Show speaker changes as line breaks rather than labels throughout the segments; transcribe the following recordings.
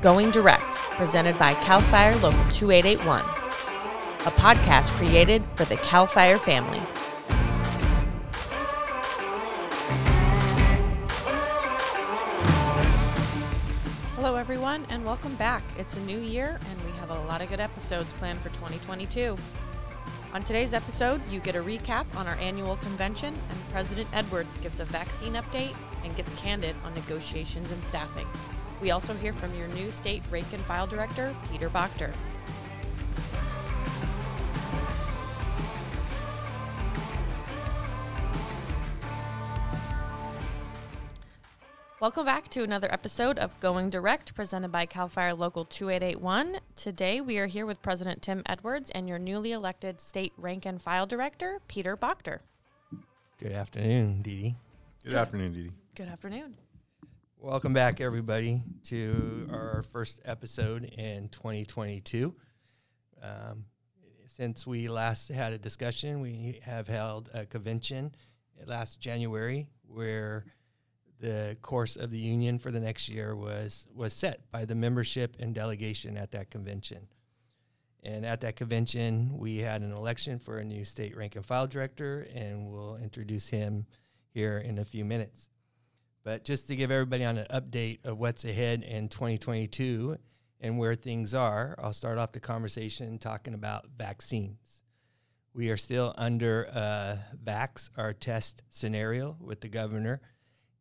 Going Direct, presented by CAL FIRE Local 2881, a podcast created for the CAL FIRE family. Hello, everyone, and welcome back. It's a new year, and we have a lot of good episodes planned for 2022. On today's episode, you get a recap on our annual convention, and President Edwards gives a vaccine update and gets candid on negotiations and staffing. We also hear from your new state rank and file director, Peter Bochter. Welcome back to another episode of Going Direct, presented by CAL FIRE Local 2881. Today we are here with President Tim Edwards and your newly elected state rank and file director, Peter Bochter.
Good afternoon, Dee Dee.
Good afternoon, Dee Dee.
Good afternoon.
Welcome back, everybody, to our first episode in 2022. Um, since we last had a discussion, we have held a convention last January where the course of the union for the next year was was set by the membership and delegation at that convention. And at that convention, we had an election for a new state rank and file director, and we'll introduce him here in a few minutes. But just to give everybody on an update of what's ahead in 2022 and where things are, I'll start off the conversation talking about vaccines. We are still under uh, vax, our test scenario with the governor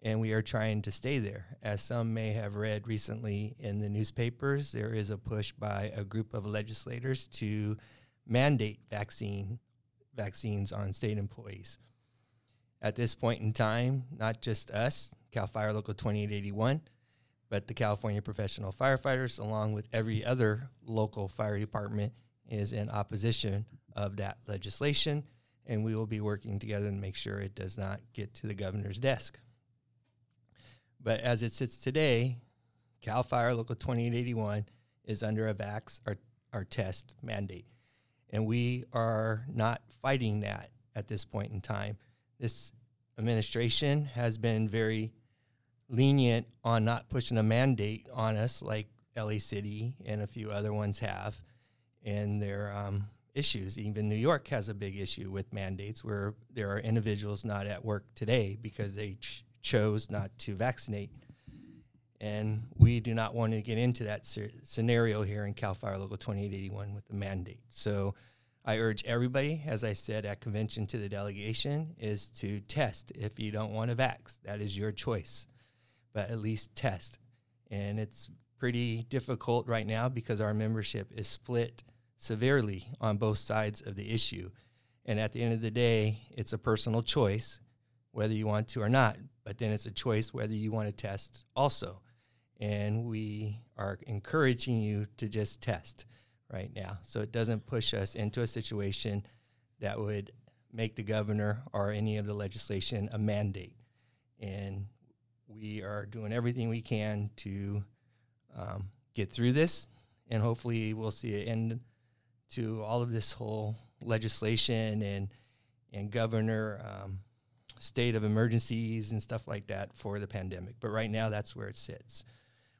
and we are trying to stay there. As some may have read recently in the newspapers, there is a push by a group of legislators to mandate vaccine vaccines on state employees. At this point in time, not just us, Cal Fire Local 2881, but the California Professional Firefighters, along with every other local fire department, is in opposition of that legislation, and we will be working together to make sure it does not get to the governor's desk. But as it sits today, CAL FIRE Local 2881 is under a VAX, our, our test mandate. And we are not fighting that at this point in time. This administration has been very lenient on not pushing a mandate on us like LA City and a few other ones have. And their um, issues, even New York has a big issue with mandates where there are individuals not at work today because they ch- chose not to vaccinate. And we do not want to get into that scenario here in CAL FIRE Local 2881 with the mandate. So I urge everybody, as I said at convention to the delegation, is to test. If you don't want to vax, that is your choice, but at least test. And it's pretty difficult right now because our membership is split severely on both sides of the issue. And at the end of the day, it's a personal choice whether you want to or not but then it's a choice whether you want to test also. And we are encouraging you to just test right now. So it doesn't push us into a situation that would make the governor or any of the legislation a mandate. And we are doing everything we can to um, get through this. And hopefully we'll see an end to all of this whole legislation and, and governor um, state of emergencies and stuff like that for the pandemic. But right now, that's where it sits.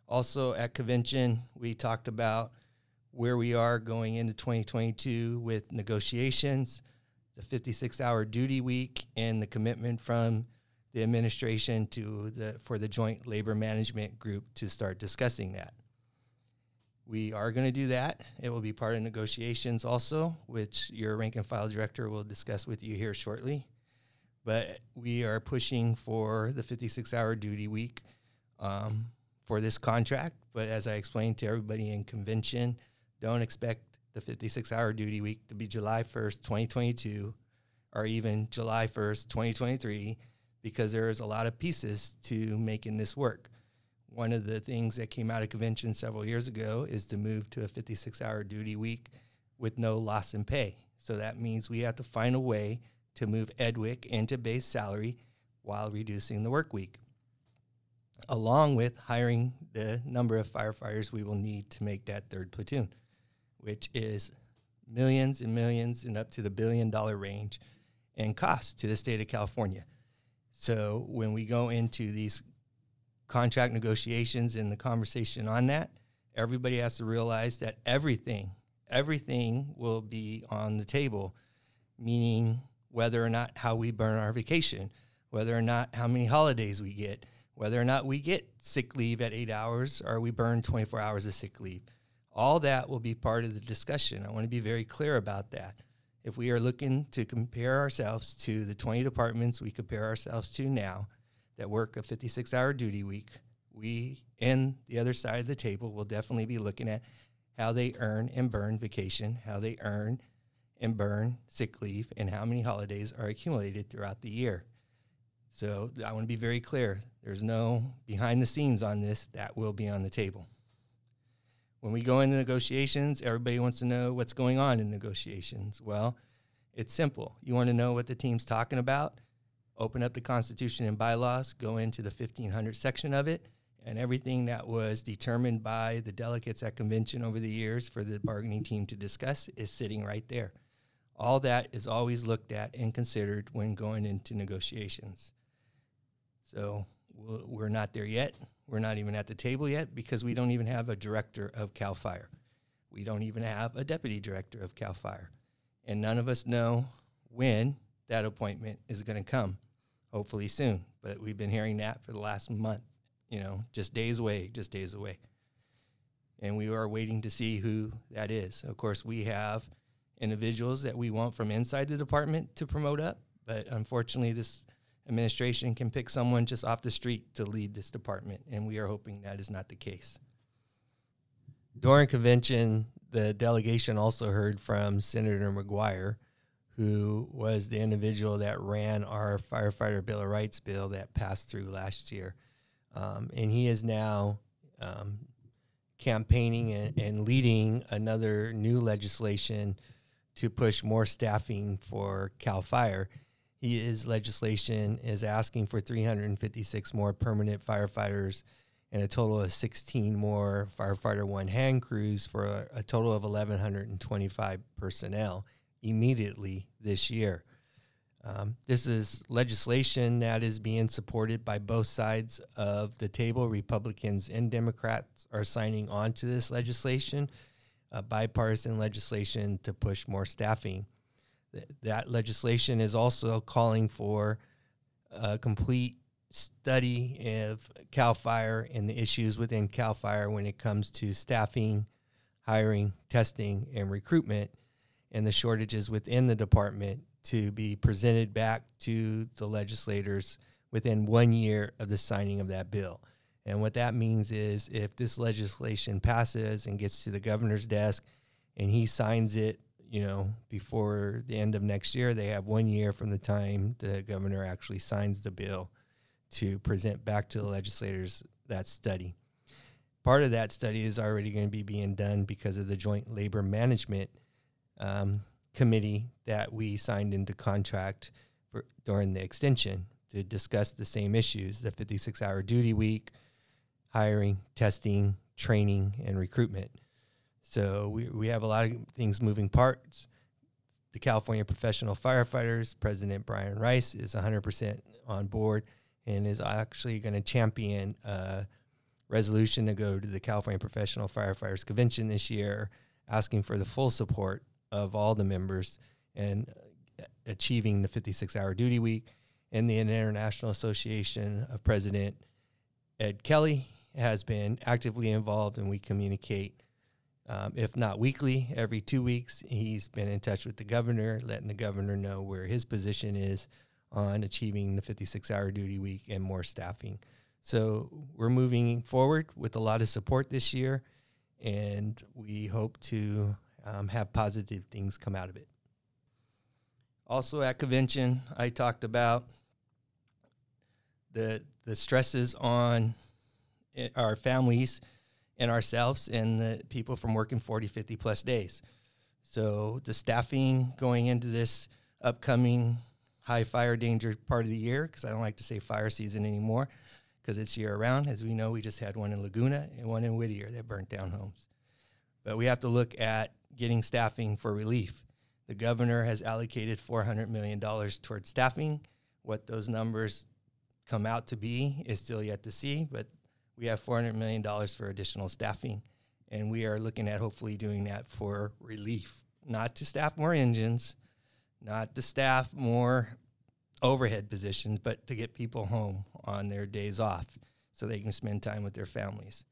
Also, at convention, we talked about where we are going into 2022 with negotiations, the 56 hour duty week, and the commitment from the administration to the for the joint labor management group to start discussing that. We are going to do that. It will be part of negotiations also, which your rank and file director will discuss with you here shortly but we are pushing for the 56 hour duty week um, for this contract. But as I explained to everybody in convention, don't expect the 56 hour duty week to be July 1st, 2022, or even July 1st, 2023, because there's a lot of pieces to making this work. One of the things that came out of convention several years ago is to move to a 56 hour duty week with no loss in pay. So that means we have to find a way to move EDWIC into base salary while reducing the work week, along with hiring the number of firefighters we will need to make that third platoon, which is millions and millions and up to the billion dollar range in cost to the state of California. So when we go into these contract negotiations and the conversation on that, everybody has to realize that everything, everything will be on the table, meaning whether or not how we burn our vacation, whether or not how many holidays we get, whether or not we get sick leave at eight hours or we burn 24 hours of sick leave. All that will be part of the discussion. I want to be very clear about that. If we are looking to compare ourselves to the 20 departments we compare ourselves to now that work a 56 hour duty week, we and the other side of the table will definitely be looking at how they earn and burn vacation, how they earn and burn sick leave, and how many holidays are accumulated throughout the year. So I want to be very clear. There's no behind the scenes on this. That will be on the table. When we go into negotiations, everybody wants to know what's going on in negotiations. Well, it's simple. You want to know what the team's talking about? Open up the Constitution and bylaws, go into the 1500 section of it, and everything that was determined by the delegates at convention over the years for the bargaining team to discuss is sitting right there. All that is always looked at and considered when going into negotiations. So we're not there yet. We're not even at the table yet because we don't even have a director of CAL FIRE. We don't even have a deputy director of CAL FIRE. And none of us know when that appointment is going to come. Hopefully soon. But we've been hearing that for the last month, you know, just days away, just days away. And we are waiting to see who that is. Of course, we have individuals that we want from inside the department to promote up, but unfortunately, this administration can pick someone just off the street to lead this department, and we are hoping that is not the case. During convention, the delegation also heard from Senator McGuire, who was the individual that ran our firefighter Bill of Rights bill that passed through last year. Um, and he is now um, campaigning and, and, leading another new legislation to push more staffing for CAL FIRE his legislation is asking for 356 more permanent firefighters and a total of 16 more firefighter one hand crews for a, a total of 1,125 personnel immediately this year. Um, this is legislation that is being supported by both sides of the table. Republicans and Democrats are signing on to this legislation, bipartisan legislation to push more staffing that legislation is also calling for a complete study of CAL FIRE and the issues within CAL FIRE when it comes to staffing, hiring, testing, and recruitment, and the shortages within the department to be presented back to the legislators within one year of the signing of that bill. And what that means is if this legislation passes and gets to the governor's desk and he signs it you know, before the end of next year, they have one year from the time the governor actually signs the bill to present back to the legislators that study. Part of that study is already going to be being done because of the Joint Labor Management um, Committee that we signed into contract for, during the extension to discuss the same issues the 56 hour duty week, hiring, testing, training, and recruitment. So we, we have a lot of things moving parts. The California Professional Firefighters, President Brian Rice, is 100% on board and is actually going to champion a resolution to go to the California Professional Firefighters Convention this year, asking for the full support of all the members and uh, achieving the 56 hour duty week. And the International Association of President Ed Kelly has been actively involved, and we communicate um, if not weekly, every two weeks. He's been in touch with the governor, letting the governor know where his position is on achieving the 56 hour duty week and more staffing. So we're moving forward with a lot of support this year, and we hope to um, have positive things come out of it. Also at convention, I talked about the the stresses on eh, our families and ourselves and the people from working 40, 50 plus days. So the staffing going into this upcoming high fire danger part of the year, because I don't like to say fire season anymore, because it's year round. As we know, we just had one in Laguna and one in Whittier that burnt down homes. But we have to look at getting staffing for relief. The governor has allocated $400 million towards staffing. What those numbers come out to be is still yet to see, but we have $400 million for additional staffing. And we are looking at hopefully doing that for relief, not to staff more engines, not to staff more overhead positions, but to get people home on their days off so they can spend time with their families.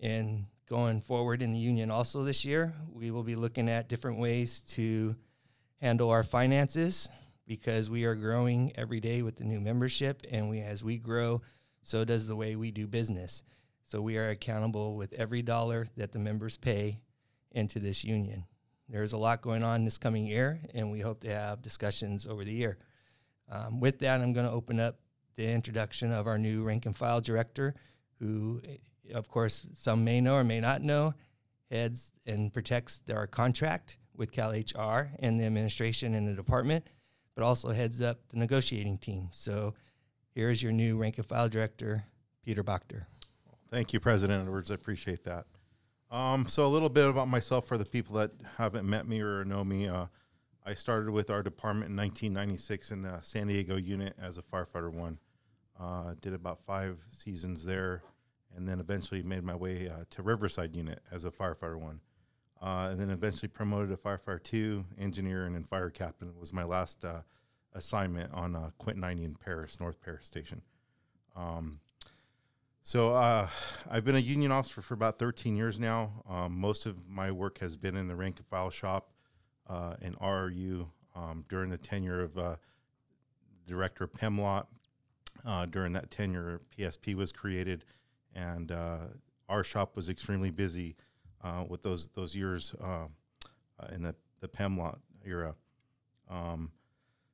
And going forward in the union also this year, we will be looking at different ways to handle our finances because we are growing every day with the new membership and we as we grow, so does the way we do business. So we are accountable with every dollar that the members pay into this union. There's a lot going on this coming year, and we hope to have discussions over the year. Um, with that, I'm going to open up the introduction of our new rank and file director, who, eh, of course, some may know or may not know, heads and protects our contract with CalHR and the administration and the department, but also heads up the negotiating team. So here is your new rank and file director, Peter Bochter.
Thank you, President Edwards. I appreciate that. Um, so a little bit about myself for the people that haven't met me or know me. Uh, I started with our department in 1996 in the San Diego unit as a firefighter one. Uh, did about five seasons there, and then eventually made my way uh, to Riverside unit as a firefighter one. Uh, and then eventually promoted to firefighter two, engineer, and then fire captain was my last uh, assignment on uh, Quint 90 in Perris, North Perris Station. Um, so uh, I've been a union officer for about 13 years now. Um, most of my work has been in the rank and file shop uh, in RRU um, during the tenure of uh, Director Pimlott. Uh, during that tenure, PSP was created, and uh, our shop was extremely busy uh, with those those years in the the Pimlott era. Um,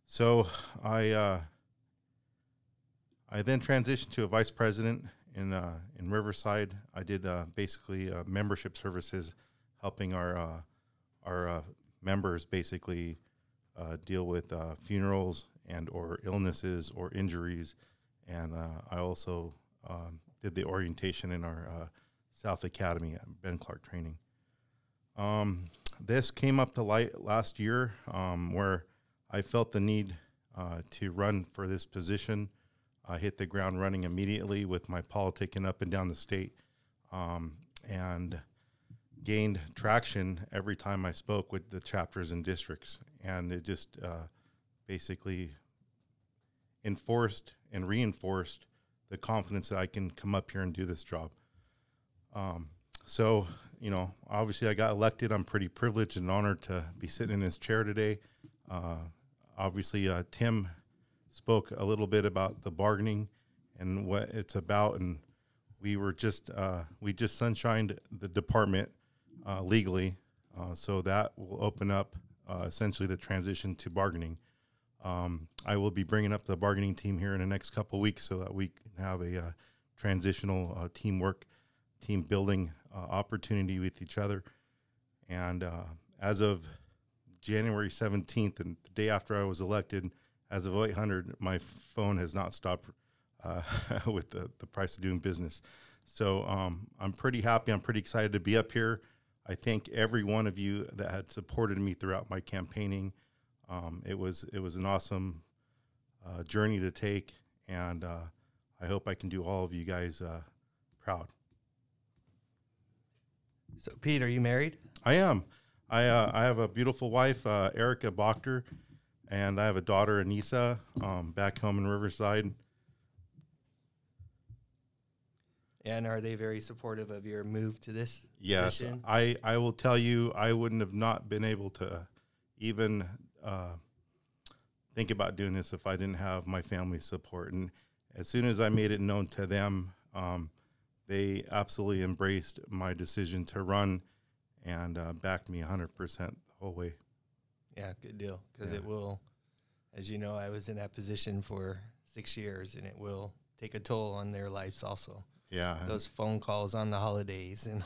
so I I then transitioned to a vice president in uh, in Riverside. I did uh, basically uh, membership services, helping our uh, our uh, members basically uh, deal with funerals and or illnesses or injuries, and I also um, did the orientation in our South Academy at Ben Clark Training. Um, this came up to light last year, um, where I felt the need to run for this position. I hit the ground running immediately with my politicking up and down the state, um, and gained traction every time I spoke with the chapters and districts, and it just uh, basically enforced and reinforced the confidence that I can come up here and do this job. Um, so, you know, obviously I got elected. I'm pretty privileged and honored to be sitting in this chair today. Uh, obviously, uh, Tim spoke a little bit about the bargaining and what it's about, and we were just uh, we just sunshined the department uh, legally, uh, so that will open up uh, essentially the transition to bargaining. Um, I will be bringing up the bargaining team here in the next couple weeks so that we can have a uh, transitional teamwork, team building opportunity with each other. And as of January 17th, and the day after I was elected, as of 800, my phone has not stopped uh, with the, the price of doing business. So um, I'm pretty happy. I'm pretty excited to be up here. I thank every one of you that had supported me throughout my campaigning. Um, it was it was an awesome uh, journey to take, and uh, I hope I can do all of you guys uh, proud.
So, Pete, are you married?
I am. I uh, I have a beautiful wife, uh, Erica Bochter and I have a daughter, Anissa, um, back home in Riverside.
And are they very supportive of your move to this?
Yes,
position?
I I will tell you, I wouldn't have not been able to even uh, think about doing this if I didn't have my family support. And as soon as I made it known to them, um, they absolutely embraced my decision to run and uh, backed me 100% the whole way.
Yeah, good deal. Because
Yeah.
it will, as you know, I was in that position for six years, and it will take a toll on their lives also.
Yeah.
Those phone calls on the holidays and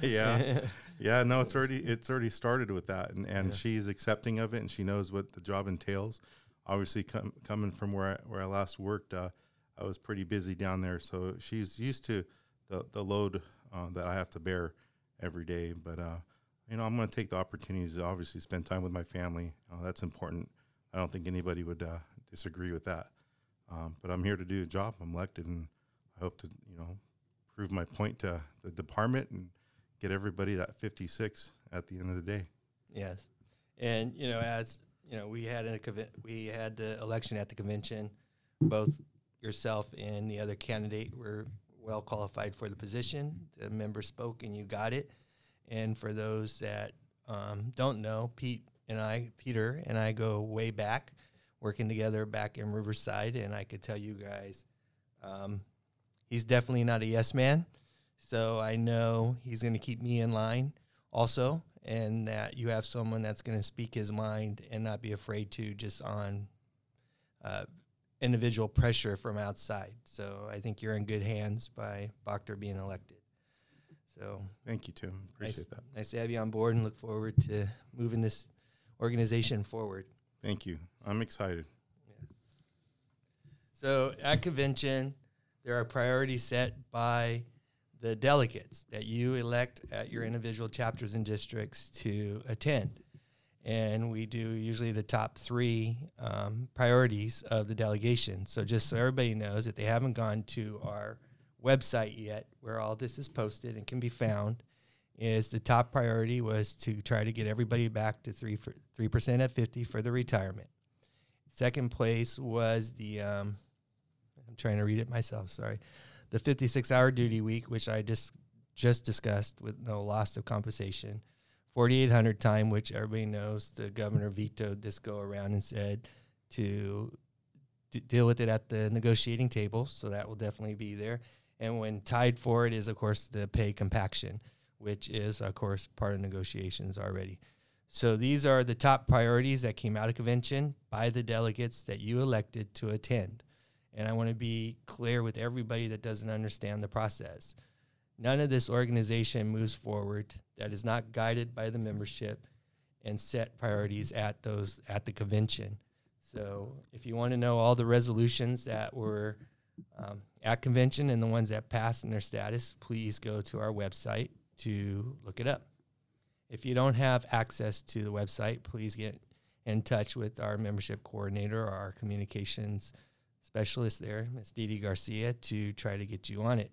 yeah. Yeah, no, it's already it's already started with that, and, and
Yeah.
she's accepting of it, and she knows what the job entails. Obviously, com- coming from where I, where I last worked, uh, I was pretty busy down there, so she's used to the the load uh, that I have to bear every day. But uh, you know, I'm going to take the opportunities to obviously spend time with my family. Uh, that's important. I don't think anybody would uh, disagree with that. Um, but I'm here to do a job. I'm elected, and I hope to you know prove my point to the department and get everybody that 56 at the end of the day.
Yes, and you know, as you know, we had a we had the election at the convention. Both yourself and the other candidate were well qualified for the position. The member spoke, and you got it. And for those that um, don't know, Pete and I, Peter and I, go way back, working together back in Riverside, and I could tell you guys, um, he's definitely not a yes man. So I know he's going to keep me in line also, and that you have someone that's going to speak his mind and not be afraid to just on uh, individual pressure from outside. So I think you're in good hands by Bochter being elected. So
Thank you, Tim. Appreciate
nice,
that.
nice to have you on board and look forward to moving this organization forward.
Thank you. I'm excited.
So at convention, there are priorities set by the delegates that you elect at your individual chapters and districts to attend. And we do usually the top three um, priorities of the delegation. So just so everybody knows that they haven't gone to our website yet, where all this is posted and can be found, is the top priority was to try to get everybody back to three three percent at fifty for the retirement. Second place was the um, I'm trying to read it myself. Sorry, the 56 hour duty week, which I just just discussed with no loss of compensation. 4800 time, which everybody knows the governor vetoed this go around and said to d- deal with it at the negotiating table. So that will definitely be there. And when tied for it is, of course, the pay compaction, which is, of course, part of negotiations already. So these are the top priorities that came out of convention by the delegates that you elected to attend. And I want to be clear with everybody that doesn't understand the process. None of this organization moves forward that is not guided by the membership and set priorities at those at the convention. So if you want to know all the resolutions that were um, at convention and the ones that passed in their status, please go to our website to look it up. If you don't have access to the website, please get in touch with our membership coordinator or our communications specialist there, Ms. Didi Garcia, to try to get you on it.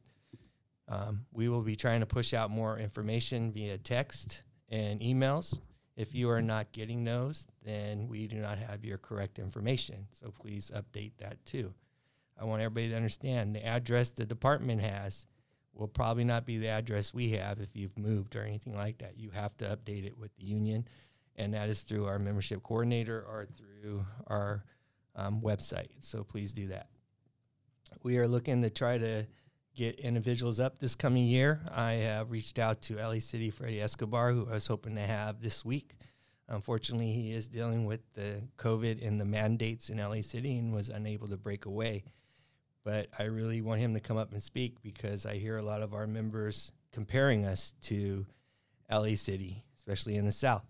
Um, we will be trying to push out more information via text and emails. If you are not getting those, then we do not have your correct information. So please update that too. I want everybody to understand the address the department has will probably not be the address we have if you've moved or anything like that. You have to update it with the union, and that is through our membership coordinator or through our um, website. So please do that. We are looking to try to get individuals up this coming year. I have reached out to LA City Freddie Escobar, who I was hoping to have this week. Unfortunately, he is dealing with the COVID and the mandates in LA City and was unable to break away. But I really want him to come up and speak because I hear a lot of our members comparing us to LA City, especially in the South.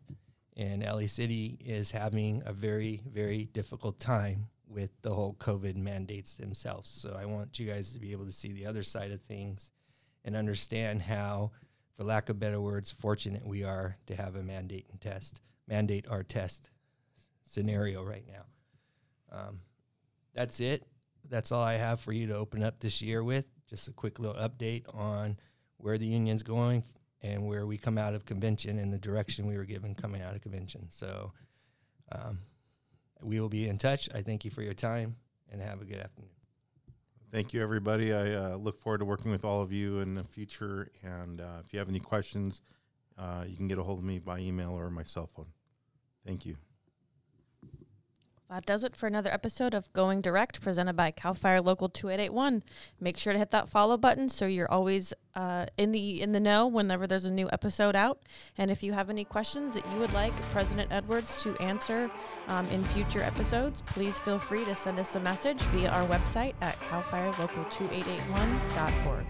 And LA City is having a very, very difficult time with the whole COVID mandates themselves. So I want you guys to be able to see the other side of things and understand how, for lack of better words, fortunate we are to have a mandate and test, mandate our test scenario right now. Um, that's it. That's all I have for you to open up this year with. Just a quick little update on where the union's going and where we come out of convention and the direction we were given coming out of convention. So um, we will be in touch. I thank you for your time and have a good afternoon.
Thank you, everybody. I uh, look forward to working with all of you in the future. And uh, if you have any questions, uh, you can get a hold of me by email or my cell phone. Thank you.
That does it for another episode of Going Direct, presented by Cal Fire Local 2881. Make sure to hit that follow button so you're always uh, in the in the know whenever there's a new episode out. And if you have any questions that you would like President Edwards to answer um, in future episodes, please feel free to send us a message via our website at calfirelocal2881.org.